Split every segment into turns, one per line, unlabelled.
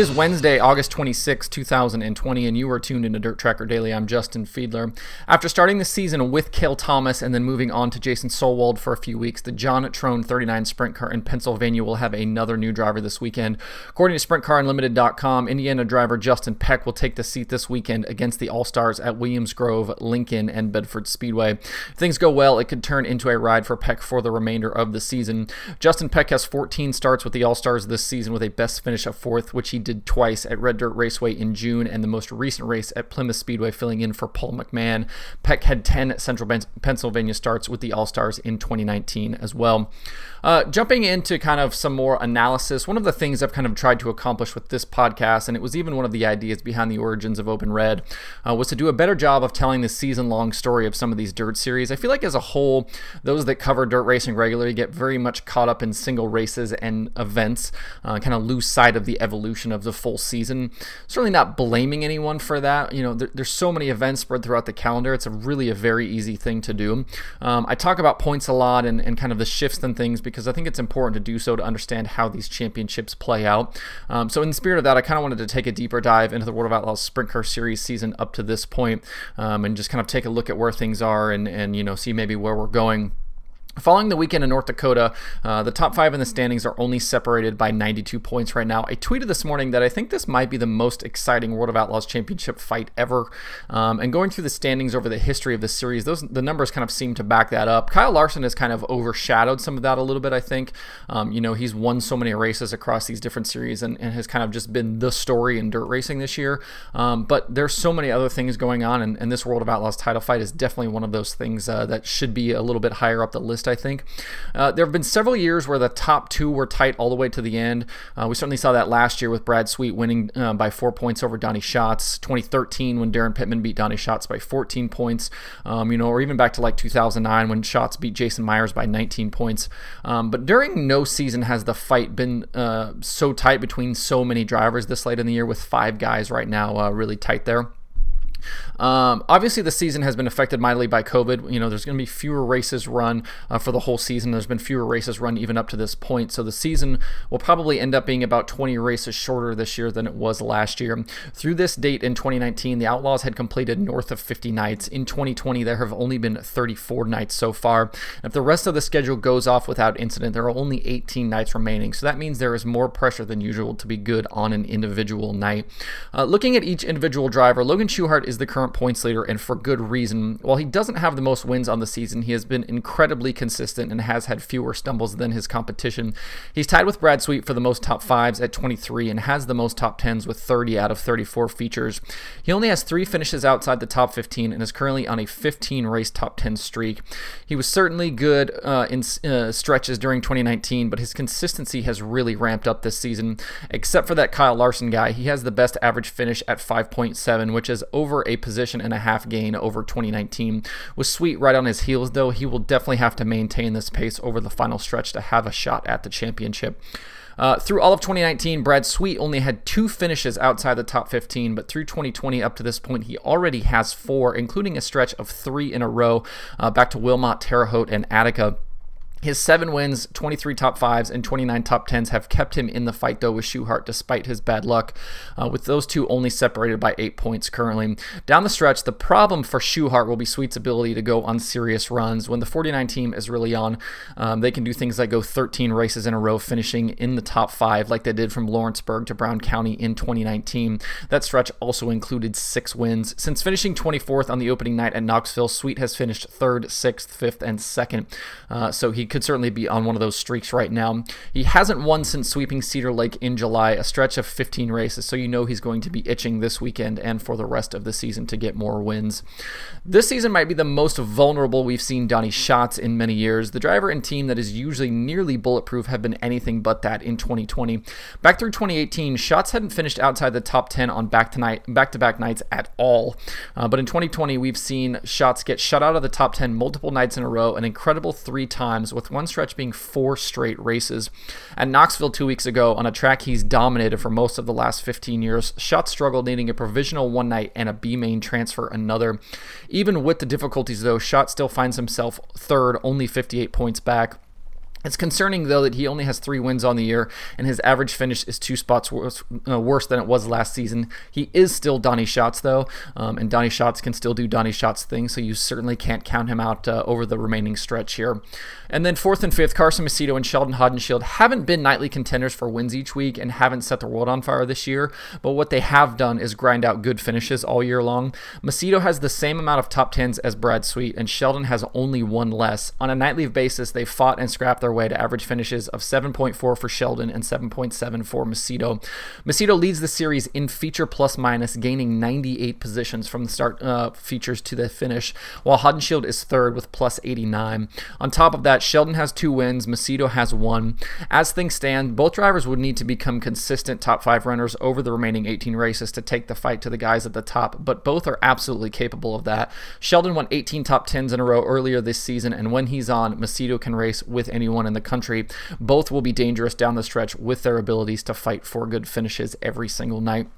It is Wednesday, August 26, 2020, and you are tuned into Dirt Tracker Daily. I'm Justin Fiedler. After starting the season with Cale Thomas and then moving on to Jason Solwold for a few weeks, the John Trone 39 Sprint Car in Pennsylvania will have another new driver this weekend. According to SprintCarUnlimited.com, Indiana driver Justin Peck will take the seat this weekend against the All Stars at Williams Grove, Lincoln, and Bedford Speedway. If things go well, it could turn into a ride for Peck for the remainder of the season. Justin Peck has 14 starts with the All Stars this season with a best finish of fourth, which he did twice at Red Dirt Raceway in June and the most recent race at Plymouth Speedway, filling in for Paul McMahon. Peck had 10 Central Pennsylvania starts with the All Stars in 2019 as well. Uh, jumping into kind of some more analysis, one of the things I've kind of tried to accomplish with this podcast, and it was even one of the ideas behind the origins of Open Red, uh, was to do a better job of telling the season long story of some of these dirt series. I feel like as a whole, those that cover dirt racing regularly get very much caught up in single races and events, uh, kind of lose sight of the evolution of the full season. Certainly not blaming anyone for that. You know, there, there's so many events spread throughout the calendar. It's a really a very easy thing to do. Um, I talk about points a lot and, and kind of the shifts and things because I think it's important to do so to understand how these championships play out. Um, so, in the spirit of that, I kind of wanted to take a deeper dive into the World of Outlaws Sprint Car Series season up to this point, um, and just kind of take a look at where things are and, and you know see maybe where we're going. Following the weekend in North Dakota, uh, the top five in the standings are only separated by 92 points right now. I tweeted this morning that I think this might be the most exciting World of Outlaws championship fight ever. Um, and going through the standings over the history of the series, those the numbers kind of seem to back that up. Kyle Larson has kind of overshadowed some of that a little bit, I think. Um, you know, he's won so many races across these different series and, and has kind of just been the story in dirt racing this year. Um, but there's so many other things going on, and, and, this World of Outlaws title fight is definitely one of those things uh, that should be a little bit higher up the list I think. Uh, there have been several years where the top two were tight all the way to the end. Uh, we certainly saw that last year with Brad Sweet winning uh, by four points over Donny Schatz. 2013 when Daryn Pittman beat Donny Schatz by 14 points. Um, you know, or even back to like 2009 when Schatz beat Jason Meyers by 19 points. Um, but during no season has the fight been uh, so tight between so many drivers this late in the year with five guys right now uh, really tight there. Um, obviously, the season has been affected mightily by COVID. You know, there's going to be fewer races run uh, for the whole season. There's been fewer races run even up to this point. So the season will probably end up being about 20 races shorter this year than it was last year. Through this date in 2019, the Outlaws had completed north of 50 nights. In 2020, there have only been 34 nights so far. If the rest of the schedule goes off without incident, there are only 18 nights remaining. So that means there is more pressure than usual to be good on an individual night. Uh, looking at each individual driver, Logan Schuchart is the current points leader, and for good reason. While he doesn't have the most wins on the season, he has been incredibly consistent and has had fewer stumbles than his competition. He's tied with Brad Sweet for the most top fives at 23 and has the most top tens with 30 out of 34 features. He only has three finishes outside the top 15 and is currently on a 15 race top 10 streak. He was certainly good uh, in uh, stretches during 2019, but his consistency has really ramped up this season. Except for that Kyle Larson guy, he has the best average finish at 5.7, which is over a position and a half gain over 2019. With Sweet right on his heels, though, he will definitely have to maintain this pace over the final stretch to have a shot at the championship. Uh, through all of 2019, Brad Sweet only had two finishes outside the top 15, but through 2020 up to this point, he already has four, including a stretch of three in a row uh, back to Wilmot, Terre Haute, and Attica. His seven wins, 23 top fives, and 29 top tens have kept him in the fight, though, with Schuchart, despite his bad luck, uh, with those two only separated by eight points currently. Down the stretch, the problem for Schuchart will be Sweet's ability to go on serious runs. When the 49 team is really on, um, they can do things like go 13 races in a row, finishing in the top five, like they did from Lawrenceburg to Brown County in 2019. That stretch also included six wins. Since finishing 24th on the opening night at Knoxville, Sweet has finished third, sixth, fifth, and second. Uh, so he could certainly be on one of those streaks right now. He hasn't won since sweeping Cedar Lake in July, a stretch of 15 races, so you know he's going to be itching this weekend and for the rest of the season to get more wins. This season might be the most vulnerable we've seen Donny Schatz in many years. The driver and team that is usually nearly bulletproof have been anything but that in 2020. Back through 2018, Schatz hadn't finished outside the top 10 on back to night back-to-back nights at all. Uh, but in 2020, we've seen Schatz get shut out of the top 10 multiple nights in a row, an incredible three times, with one stretch being four straight races. At Knoxville two weeks ago, on a track he's dominated for most of the last 15 years, Schatz struggled needing a provisional one night and a B main transfer another. Even with the difficulties, though, Schatz still finds himself third, only 58 points back. It's concerning, though, that he only has three wins on the year, and his average finish is two spots worse, uh, worse than it was last season. He is still Donny Schatz, though, um, and Donny Schatz can still do Donny Schatz things, so you certainly can't count him out uh, over the remaining stretch here. And then fourth and fifth, Carson Macedo and Sheldon Haudenschild haven't been nightly contenders for wins each week and haven't set the world on fire this year, but what they have done is grind out good finishes all year long. Macedo has the same amount of top tens as Brad Sweet, and Sheldon has only one less. On a nightly basis, they fought and scrapped their way to average finishes of 7.4 for Sheldon and 7.7 for Macedo. Macedo leads the series in feature plus minus, gaining 98 positions from the start uh, features to the finish, while Haudenschild is third with plus 89. On top of that, Sheldon has two wins, Macedo has one. As things stand, both drivers would need to become consistent top five runners over the remaining 18 races to take the fight to the guys at the top, but both are absolutely capable of that. Sheldon won 18 top 10s in a row earlier this season, and when he's on, Macedo can race with anyone in the country. Both will be dangerous down the stretch with their abilities to fight for good finishes every single night.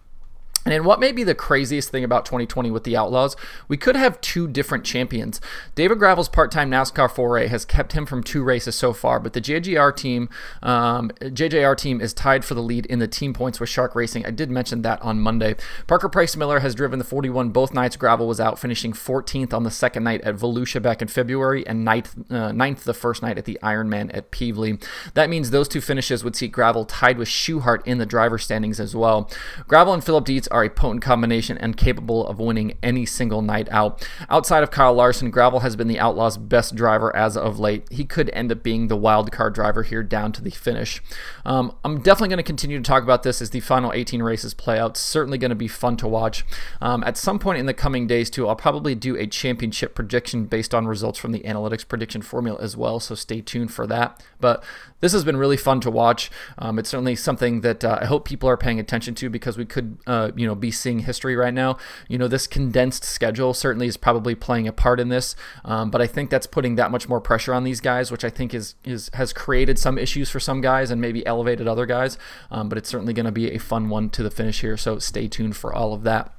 And in what may be the craziest thing about 2020 with the Outlaws, we could have two different champions. David Gravel's part-time NASCAR foray has kept him from two races so far, but the JGR team, um, JJR team is tied for the lead in the team points with Shark Racing. I did mention that on Monday. Parker Price Miller has driven the 41 both nights Gravel was out, finishing 14th on the second night at Volusia back in February and ninth, uh, ninth the first night at the Ironman at Pevely. That means those two finishes would see Gravel tied with Schuchart in the driver standings as well. Gravel and Philip Dietz are a potent combination and capable of winning any single night out. Outside of Kyle Larson, Gravel has been the Outlaws' best driver as of late. He could end up being the wild card driver here down to the finish. Um, I'm definitely going to continue to talk about this as the final 18 races play out. Certainly going to be fun to watch. Um, at some point in the coming days, too, I'll probably do a championship prediction based on results from the analytics prediction formula as well, so stay tuned for that. But this has been really fun to watch. Um, it's certainly something that uh, I hope people are paying attention to because we could, uh, you know, be seeing history right now. You know, this condensed schedule certainly is probably playing a part in this, um, but I think that's putting that much more pressure on these guys, which I think is is has created some issues for some guys and maybe elevated other guys. Um, but it's certainly going to be a fun one to the finish here. So stay tuned for all of that.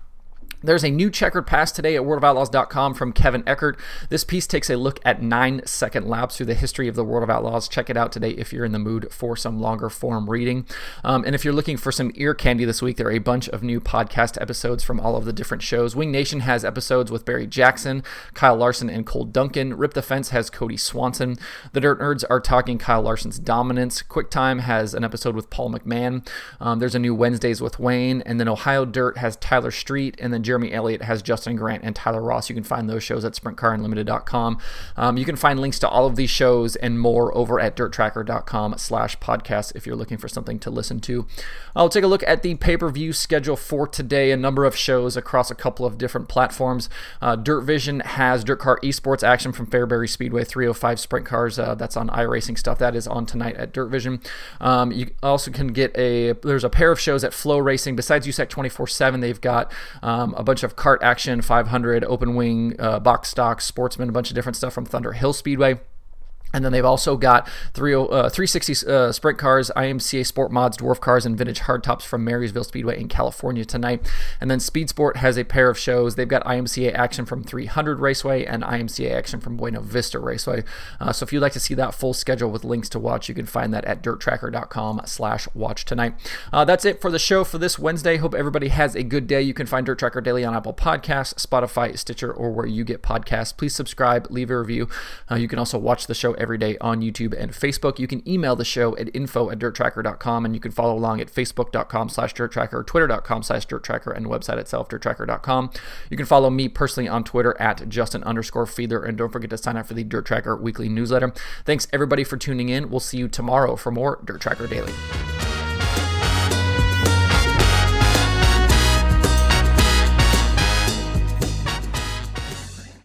There's a new checkered pass today at worldofoutlaws.com from Kevin Eckert. This piece takes a look at nine second laps through the history of the World of Outlaws. Check it out today if you're in the mood for some longer form reading. Um, and if you're looking for some ear candy this week, there are a bunch of new podcast episodes from all of the different shows. Wing Nation has episodes with Barry Jackson, Kyle Larson, and Cole Duncan. Rip the Fence has Cody Swanson. The Dirt Nerds are talking Kyle Larson's dominance. QuickTime has an episode with Paul McMahon. Um, there's a new Wednesdays with Wayne. And then Ohio Dirt has Tyler Street. And then Jeremy Elliott has Justin Grant and Tyler Ross. You can find those shows at sprintcarunlimited.com. Um, you can find links to all of these shows and more over at dirttracker.com slash podcast if you're looking for something to listen to. I'll take a look at the pay-per-view schedule for today. A number of shows across a couple of different platforms. Uh, Dirt Vision has DIRTcar Esports action from Fairbury Speedway 305 Sprint Cars. Uh, that's on iRacing stuff. That is on tonight at Dirt Vision. Um, you also can get a there's a pair of shows at FloRacing. Besides USAC 24/7, they've got um, a bunch of cart action, 500, open wing, uh, box stock, sportsman, a bunch of different stuff from Thunder Hill Speedway. And then they've also got 30, uh, 360 uh, sprint cars, IMCA Sport Mods, dwarf cars, and vintage hardtops from Marysville Speedway in California tonight. And then Speed Sport has a pair of shows. They've got IMCA action from 300 Raceway and IMCA action from Buena Vista Raceway. Uh, so if you'd like to see that full schedule with links to watch, you can find that at dirttracker.com slash watch tonight. Uh, that's it for the show for this Wednesday. Hope everybody has a good day. You can find Dirt Tracker Daily on Apple Podcasts, Spotify, Stitcher, or where you get podcasts. Please subscribe, leave a review. Uh, you can also watch the show every day on YouTube and Facebook. You can email the show at info at dirttracker.com and you can follow along at facebook.com slash dirttracker, twitter.com slash dirttracker, and website itself, dirttracker.com. You can follow me personally on Twitter at Justin underscore Fiedler, and don't forget to sign up for the Dirt Tracker weekly newsletter. Thanks everybody for tuning in. We'll see you tomorrow for more Dirt Tracker Daily.